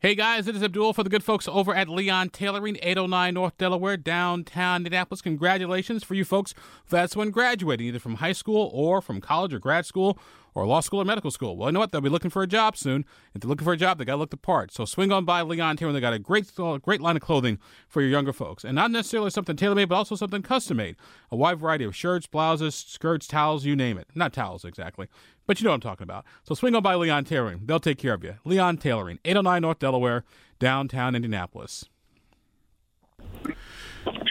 Hey guys, it is Abdul for the good folks over at Leon Tailoring, 809 North Delaware, downtown Indianapolis. Congratulations for you folks that's when graduating, either from high school or from college or grad school or law school or medical school. Well, you know what? They'll be looking for a job soon. If they're looking for a job, they got to look the part. So swing on by Leon Tailoring. They got a great, uh, great line of clothing for your younger folks, and not necessarily something tailor made, but also something custom made. A wide variety of shirts, blouses, skirts, towels, you name it. Not towels exactly, but you know what I'm talking about. So swing on by Leon Tailoring. They'll take care of you. Leon Tailoring, 809 North Delaware, downtown Indianapolis.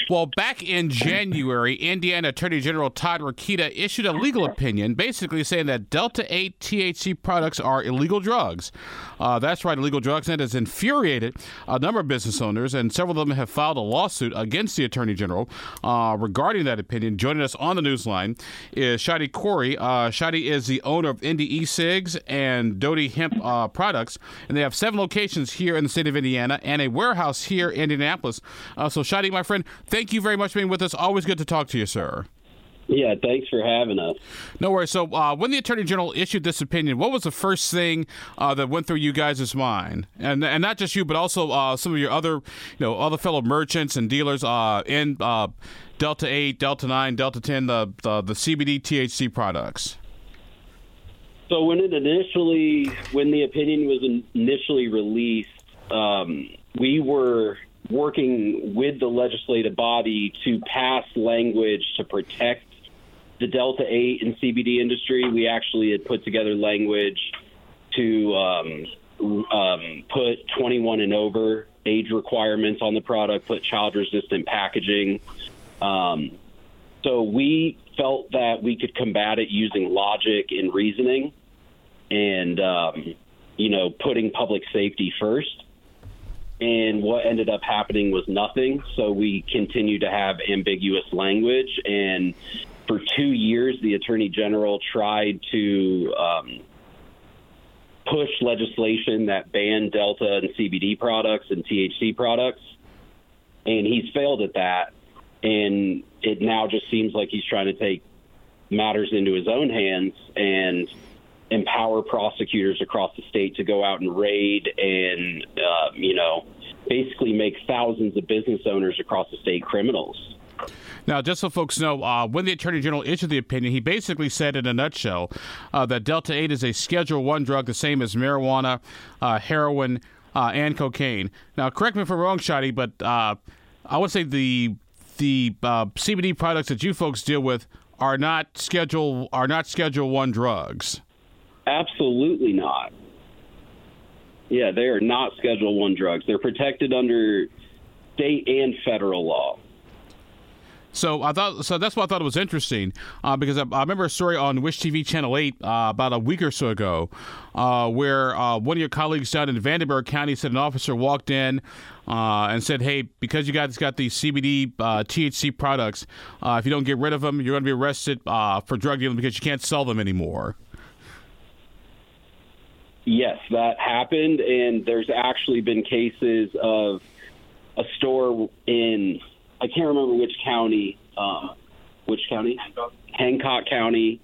Well, back in January, Indiana Attorney General Todd Rokita issued a legal opinion basically saying that Delta 8 THC products are illegal drugs. Uh, that's right, illegal drugs. And it has infuriated a number of business owners, and several of them have filed a lawsuit against the Attorney General uh, regarding that opinion. Joining us on the newsline is Shadi Corey. Uh, Shadi is the owner of Indy E-Cigs and Doty Hemp uh, Products, and they have seven locations here in the state of Indiana and a warehouse here in Indianapolis. Uh, so, Shadi, my friend, thank you very much for being with us. Always good to talk to you, sir. Yeah, thanks for having us. No worries. So, uh, when the attorney general issued this opinion, what was the first thing uh, that went through you guys' mind, and and not just you, but also uh, some of your other, you know, other fellow merchants and dealers uh, in uh, Delta Eight, Delta Nine, Delta Ten, the, the the CBD THC products. So when it initially, when the opinion was initially released, um, we were working with the legislative body to pass language to protect the Delta 8 and CBD industry. We actually had put together language to um, um, put 21 and over age requirements on the product, put child resistant packaging. Um, so we felt that we could combat it using logic and reasoning and, um, you know, putting public safety first and what ended up happening was nothing. So we continue to have ambiguous language. And for two years, the attorney general tried to um, push legislation that banned Delta and CBD products and THC products. And he's failed at that. And it now just seems like he's trying to take matters into his own hands and empower prosecutors across the state to go out and raid and, uh, you know, basically make thousands of business owners across the state criminals. Now, just so folks know, uh, when the Attorney General issued the opinion, he basically said in a nutshell uh, that Delta 8 is a Schedule 1 drug, the same as marijuana, uh, heroin, uh, and cocaine. Now, correct me if I'm wrong, Shadi, but uh, I would say the the CBD products that you folks deal with are not schedule are not Schedule 1 drugs. Absolutely not. Yeah, they are not Schedule One drugs. They're protected under state and federal law. So I thought so. That's why I thought it was interesting uh, because I, I, remember a story on Wish TV Channel Eight uh, about a week or so ago, uh, where uh, one of your colleagues down in Vanderburgh County said an officer walked in uh, and said, "Hey, because you guys got these CBD uh, THC products, if you don't get rid of them, you're going to be arrested for drug dealing because you can't sell them anymore." Yes, that happened, and there's actually been cases of a store in I can't remember which county, uh, which county, Hancock, Hancock County.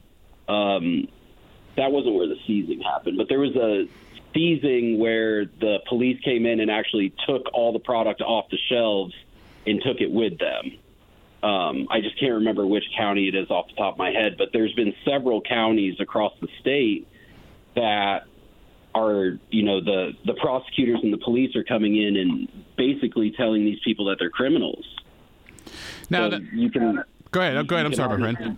Um, that wasn't where the seizing happened, but there was a seizing where the police came in and actually took all the product off the shelves and took it with them. Um, I just can't remember which county it is off the top of my head, but there's been several counties across the state that are you know the the prosecutors and the police are coming in and basically telling these people that they're criminals. Now so you can go ahead. Go ahead. I'm sorry, my friend.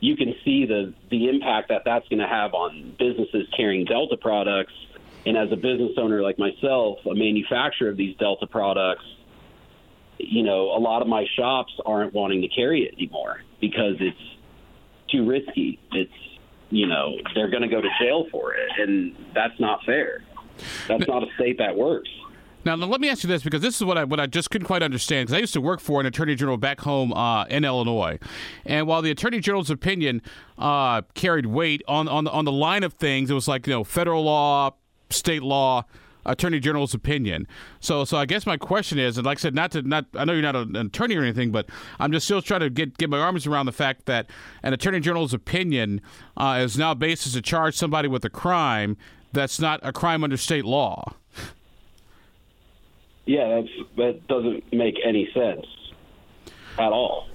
You can see the the impact that that's going to have on businesses carrying Delta products, and as a business owner like myself, a manufacturer of these Delta products, you know, a lot of my shops aren't wanting to carry it anymore because it's too risky. It's you know, they're going to go to jail for it, and that's not fair. That's not a state that works. Now, let me ask you this because this is what I what I just couldn't quite understand because I used to work for an attorney general back home uh, in Illinois, and while the attorney general's opinion uh, carried weight on on the, on the line of things, it was like you know federal law, state law, attorney general's opinion. So, so I guess my question is, and like I said, not to not, I know you're not an attorney or anything, but I'm just still trying to get get my arms around the fact that an attorney general's opinion uh, is now basis to charge somebody with a crime that's not a crime under state law. yeah, that's that doesn't make any sense at all.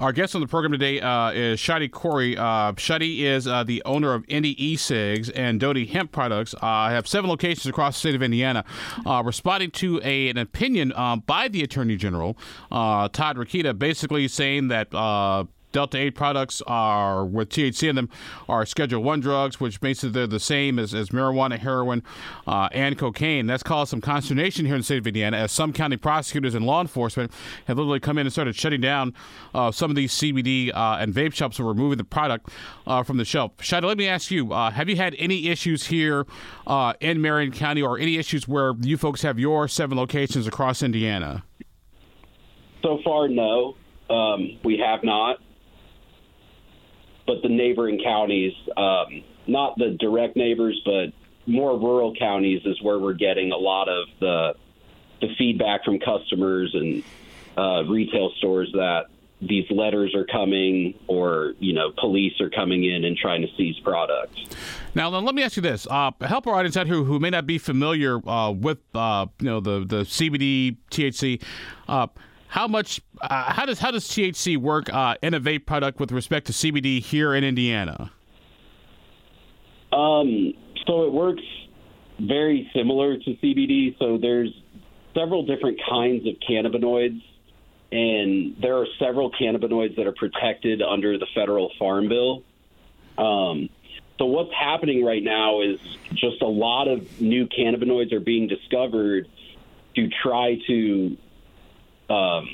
Our guest on the program today uh, is Shadi Corey. Uh, Shadi is uh, the owner of Indy e-cigs and Doty Hemp Products. Uh, have seven locations across the state of Indiana. Uh, responding to a, an opinion um, by the Attorney General, uh, Todd Rokita, basically saying that Delta 8 products are, with THC in them, are Schedule 1 drugs, which basically they're the same as, as marijuana, heroin, uh, and cocaine. That's caused some consternation here in the state of Indiana as some county prosecutors and law enforcement have literally come in and started shutting down uh, some of these CBD uh, and vape shops and removing the product uh, from the shelf. Shadi, let me ask you uh, have you had any issues here uh, in Marion County or any issues where you folks have your seven locations across Indiana? So far, no. Um, we have not but the neighboring counties, um, not the direct neighbors, but more rural counties is where we're getting a lot of the the feedback from customers and uh, retail stores that these letters are coming or you know police are coming in and trying to seize products. Now let me ask you this. Uh, help our audience out here who may not be familiar uh, with uh, you know the the cbd thc uh, how much? Uh, how does how does THC work uh, in a vape product with respect to CBD here in Indiana? Um, so it works very similar to CBD. So there's several different kinds of cannabinoids, and there are several cannabinoids that are protected under the federal farm bill. Um, so what's happening right now is just a lot of new cannabinoids are being discovered to try to um,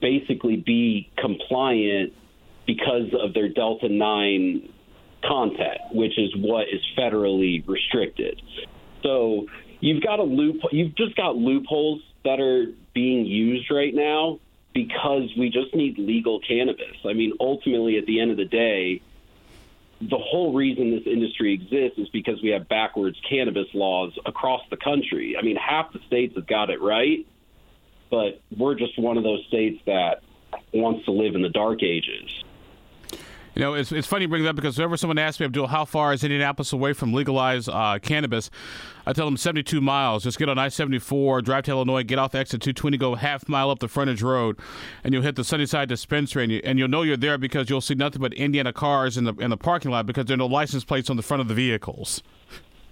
basically be compliant because of their Delta 9 content, which is what is federally restricted. So you've got a loop. You've just got loopholes that are being used right now because we just need legal cannabis. I mean, ultimately, at the end of the day, the whole reason this industry exists is because we have backwards cannabis laws across the country. I mean, half the states have got it right, but we're just one of those states that wants to live in the dark ages. You know, it's, it's funny you bring that up because whenever someone asks me, Abdul, how far is Indianapolis away from legalized uh, cannabis? I tell them 72 miles. Just get on I 74, drive to Illinois, get off exit 220, go half mile up the frontage road, and you'll hit the Sunnyside dispensary, and, you, and you'll know you're there because you'll see nothing but Indiana cars in the, in the parking lot because there are no license plates on the front of the vehicles.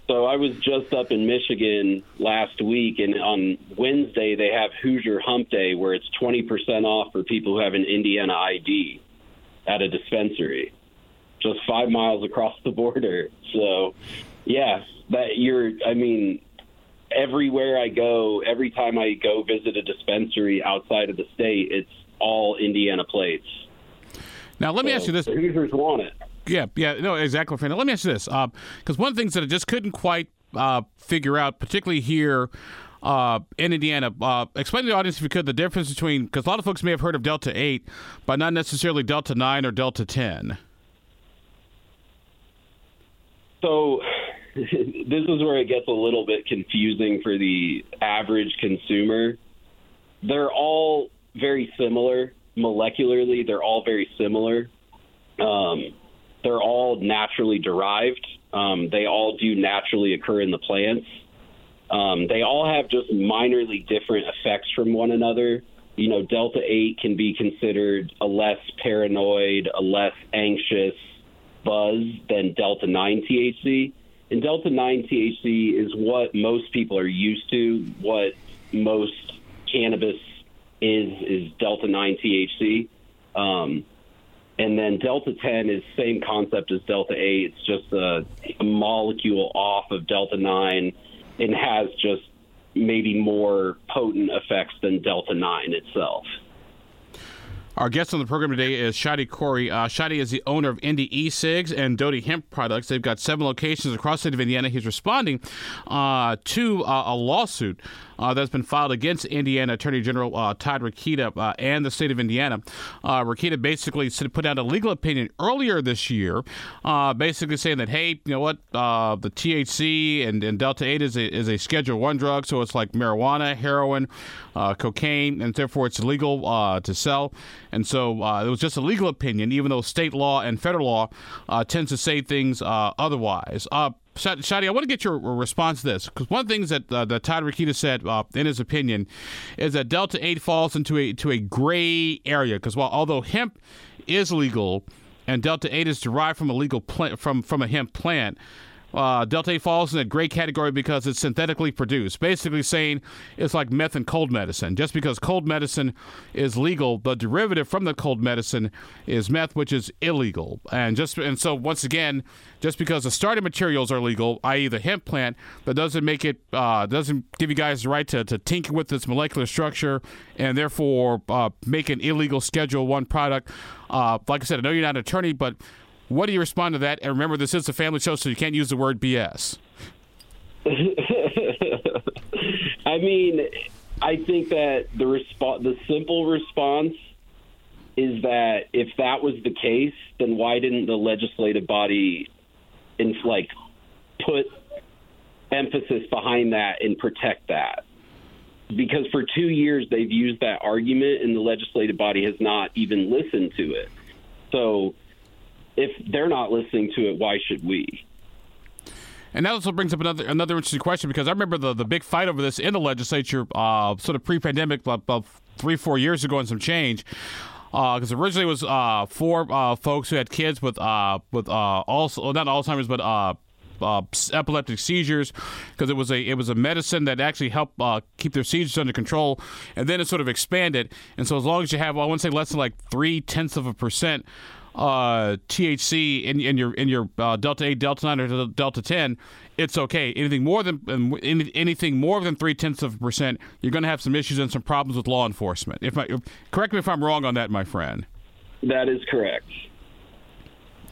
So I was just up in Michigan last week, and on Wednesday they have Hoosier Hump Day, where it's 20% off for people who have an Indiana ID at a dispensary, just five miles across the border. So, yeah, that you're. I mean, everywhere I go, every time I go visit a dispensary outside of the state, it's all Indiana plates. Now, let me ask you this: Hoosiers want it. Yeah, yeah, no, exactly. Now, let me ask you this, because uh, one of the things that I just couldn't quite uh, figure out, particularly here uh, in Indiana, uh, explain to the audience if you could the difference between, because a lot of folks may have heard of Delta 8, but not necessarily Delta 9 or Delta 10. So, this is where it gets a little bit confusing for the average consumer. They're all very similar molecularly, they're all very similar. Um, they're all naturally derived. Um, they all do naturally occur in the plants. Um, they all have just minorly different effects from one another. You know, Delta 8 can be considered a less paranoid, a less anxious buzz than Delta 9 THC. And Delta 9 THC is what most people are used to, what most cannabis is, is Delta 9 THC. Um, and then Delta 10 is same concept as Delta 8. It's just a, a molecule off of Delta 9 and has just maybe more potent effects than Delta 9 itself. Our guest on the program today is Shadi Corey. Uh, Shadi is the owner of Indy e-cigs and Doty Hemp Products. They've got seven locations across the state of Indiana. He's responding uh, to uh, a lawsuit uh, that's been filed against Indiana Attorney General uh, Todd Rokita uh, and the state of Indiana. Uh, Rokita basically put out a legal opinion earlier this year, uh, basically saying that, hey, you know what, uh, the THC and, and Delta 8 is a, is a Schedule 1 drug, so it's like marijuana, heroin, cocaine, and therefore it's illegal to sell. And so it was just a legal opinion, even though state law and federal law tends to say things otherwise. Shadi, I want to get your response to this because one of the things that uh, that Todd Rokita said uh, in his opinion is that Delta Eight falls into a to a gray area because while although hemp is legal and Delta Eight is derived from a legal plant from from a hemp plant uh, Delta 8 falls in a gray category because it's synthetically produced. Basically, saying it's like meth and cold medicine. Just because cold medicine is legal, the derivative from the cold medicine is meth, which is illegal. And just and so once again, just because the starting materials are legal, i.e., the hemp plant, that doesn't make it uh, doesn't give you guys the right to, to tinker with its molecular structure and therefore uh, make an illegal Schedule One product. Uh, like I said, I know you're not an attorney, but what do you respond to that? And remember, this is a family show, so you can't use the word BS. I mean, I think that the response, the simple response, is that if that was the case, then why didn't the legislative body, in like, put emphasis behind that and protect that? Because for two years they've used that argument, and the legislative body has not even listened to it. So if they're not listening to it, why should we? And that also brings up another another interesting question because I remember the, the big fight over this in the legislature, uh, sort of pre-pandemic, about three four years ago, and some change. Because uh, originally it was uh, for uh, folks who had kids with uh, with also not Alzheimer's but uh, epileptic seizures because it was a it was a medicine that actually helped uh, keep their seizures under control, and then it sort of expanded. And so as long as you have, well, I wouldn't say less than like three tenths of a percent uh, THC in, in your in your uh, Delta 8, Delta 9, or Delta 10, it's okay. Anything more than um, anything more than three tenths of a percent, you're going to have some issues and some problems with law enforcement. If my, correct me if I'm wrong on that, my friend. That is correct.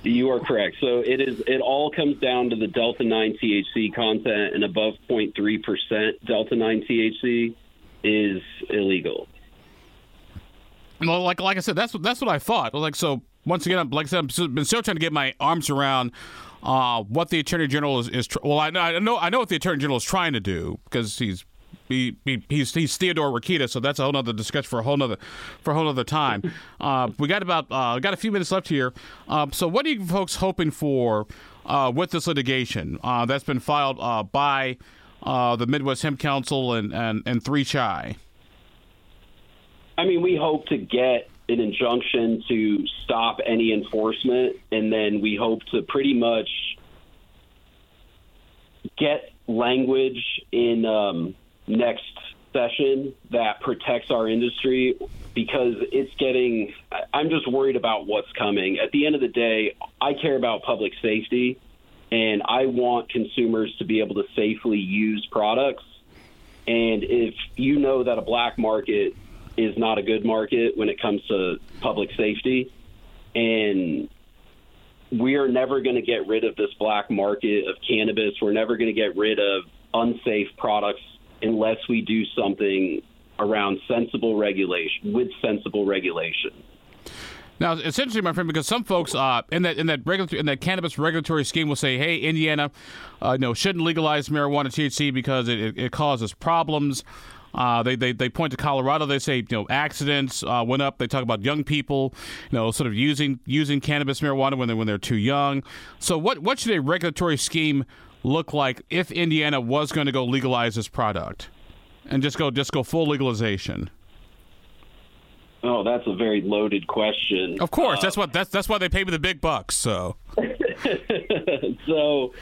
You are correct. So it is. It all comes down to the Delta 9 THC content, and above 0.3 percent Delta 9 THC is illegal. Well, like like I said, that's what that's what I thought. Like so, once again, like I said, I've been still trying to get my arms around uh, what the attorney general is. is tr- well, I, I, know I know what the attorney general is trying to do because he's. He, he, he's he's Theodore Rokita, so that's a whole other discussion for a whole other for a whole other time. Uh, we got about uh, got a few minutes left here. Uh, so, what are you folks hoping for uh, with this litigation uh, that's been filed uh, by the Midwest Hemp Council and and and 3Chi? I mean, we hope to get an injunction to stop any enforcement, and then we hope to pretty much get language in um, next session that protects our industry because it's getting. I'm just worried about what's coming. At the end of the day, I care about public safety, and I want consumers to be able to safely use products. And if you know that a black market is not a good market when it comes to public safety. And we are never going to get rid of this black market of cannabis. We're never going to get rid of unsafe products unless we do something around sensible regulation with sensible regulation. Now it's interesting, my friend, because some folks uh, in that in that regulatory in that cannabis regulatory scheme will say, "Hey, Indiana, uh, shouldn't legalize marijuana THC because it, it causes problems." Uh, they, they they point to Colorado. They say you know accidents uh, went up. They talk about young people, you know, sort of using using cannabis marijuana when they when they're too young. So what what should a regulatory scheme look like if Indiana was going to go legalize this product, and just go just go full legalization? Oh, that's a very loaded question. Of course, uh, that's what that's that's why they pay me the big bucks. So, so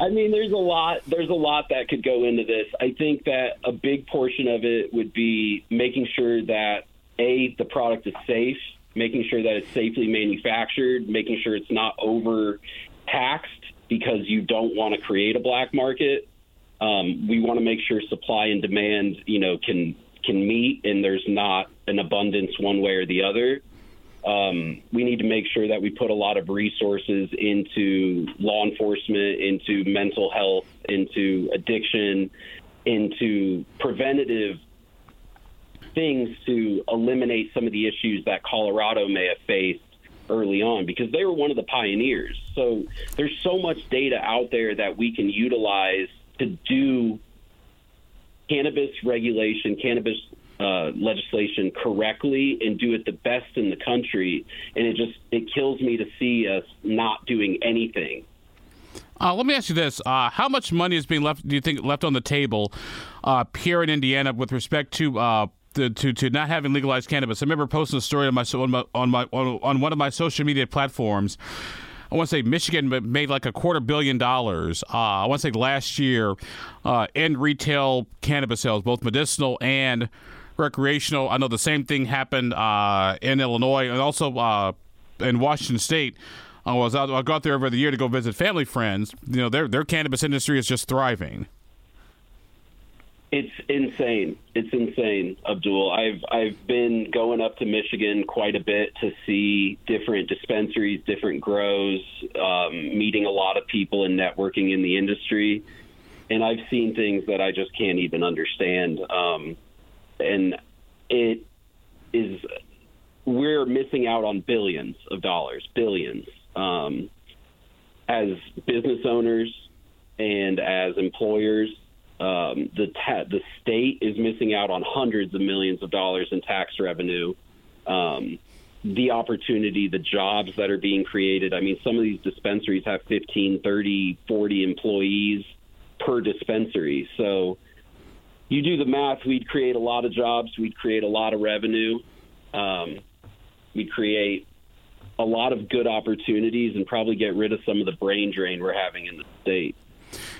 I mean, there's a lot. There's a lot that could go into this. I think that a big portion of it would be making sure that a the product is safe, making sure that it's safely manufactured, making sure it's not over taxed because you don't want to create a black market. Um, we want to make sure supply and demand, you know, can can meet, and there's not an abundance one way or the other. Um, we need to make sure that we put a lot of resources into law enforcement, into mental health, into addiction, into preventative things to eliminate some of the issues that Colorado may have faced early on because they were one of the pioneers. So there's so much data out there that we can utilize to do cannabis regulation, cannabis uh, legislation correctly and do it the best in the country. And it just it kills me to see us not doing anything. Uh, let me ask you this: uh, How much money is being left? Do you think left on the table uh, here in Indiana with respect to? Uh, the, to, to not having legalized cannabis. I remember posting a story on my on my on my on one of my social media platforms. I want to say Michigan made like a quarter billion dollars. Uh, I want to say last year uh, in retail cannabis sales, both medicinal and recreational. I know the same thing happened uh, in Illinois and also uh, in Washington State. I was out, I got there over the year to go visit family friends. You know, their their cannabis industry is just thriving. It's insane. It's insane, Abdul. I've I've been going up to Michigan quite a bit to see different dispensaries, different grows, um, meeting a lot of people and networking in the industry, and I've seen things that I just can't even understand. Um, and it is we're missing out on billions of dollars, billions um, as business owners and as employers, um, the ta- the state is missing out on hundreds of millions of dollars in tax revenue. Um, the opportunity, the jobs that are being created. I mean, some of these dispensaries have 15, 30, 40 employees per dispensary. So you do the math, we'd create a lot of jobs, we'd create a lot of revenue, um, we'd create a lot of good opportunities and probably get rid of some of the brain drain we're having in the state.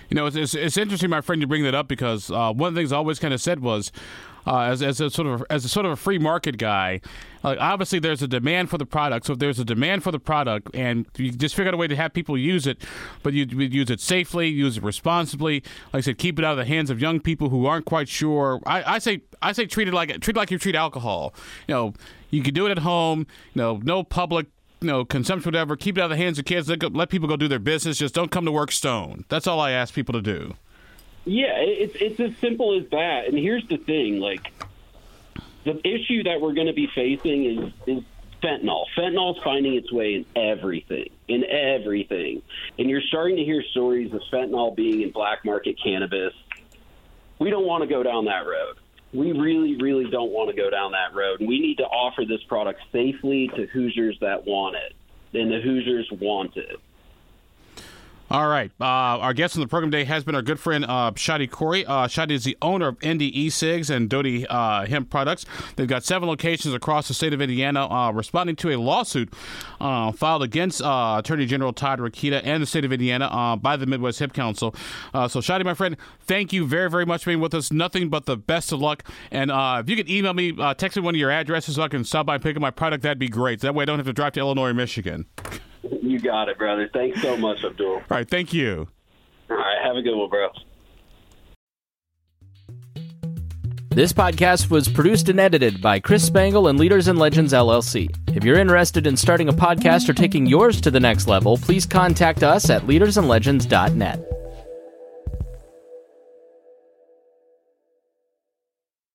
You know, it's, it's, it's interesting, my friend, you bring that up because uh, one of the things I always kind of said was, uh, as, as a sort of as a sort of a free market guy, obviously there's a demand for the product. So if there's a demand for the product, and you just figure out a way to have people use it, but you, use it safely, use it responsibly. Like I said, keep it out of the hands of young people who aren't quite sure. I, I say I say treat it like treat it like you treat alcohol. You know, you can do it at home. You know, no public you know, consumption, whatever. Keep it out of the hands of kids. Let, let people go do their business. Just don't come to work stone. That's all I ask people to do. Yeah, it's it's as simple as that. And here's the thing: like, the issue that we're going to be facing is is fentanyl. Fentanyl's finding its way in everything, in everything. And you're starting to hear stories of fentanyl being in black market cannabis. We don't want to go down that road we really, really don't want to go down that road. We need to offer this product safely to Hoosiers that want it. And the Hoosiers want it. All right. Uh, our guest on the program today has been our good friend uh, Shadi Khoury. Uh, Shadi is the owner of Indy E-Cigs and Doty uh, Hemp Products. They've got seven locations across the state of Indiana, uh, responding to a lawsuit uh, filed against uh, Attorney General Todd Rokita and the state of Indiana by the Midwest Hemp Council. so, Shadi, my friend, thank you very, very much for being with us. Nothing but the best of luck. And if you could email me, text me one of your addresses so I can stop by and pick up my product, that'd be great. That way I don't have to drive to Illinois or Michigan. You got it, brother. Thanks so much, Abdul. All right, thank you. All right, have a good one, bro. This podcast was produced and edited by Chris Spangle and Leaders and Legends LLC. If you're interested in starting a podcast or taking yours to the next level, please contact us at leadersandlegends.net.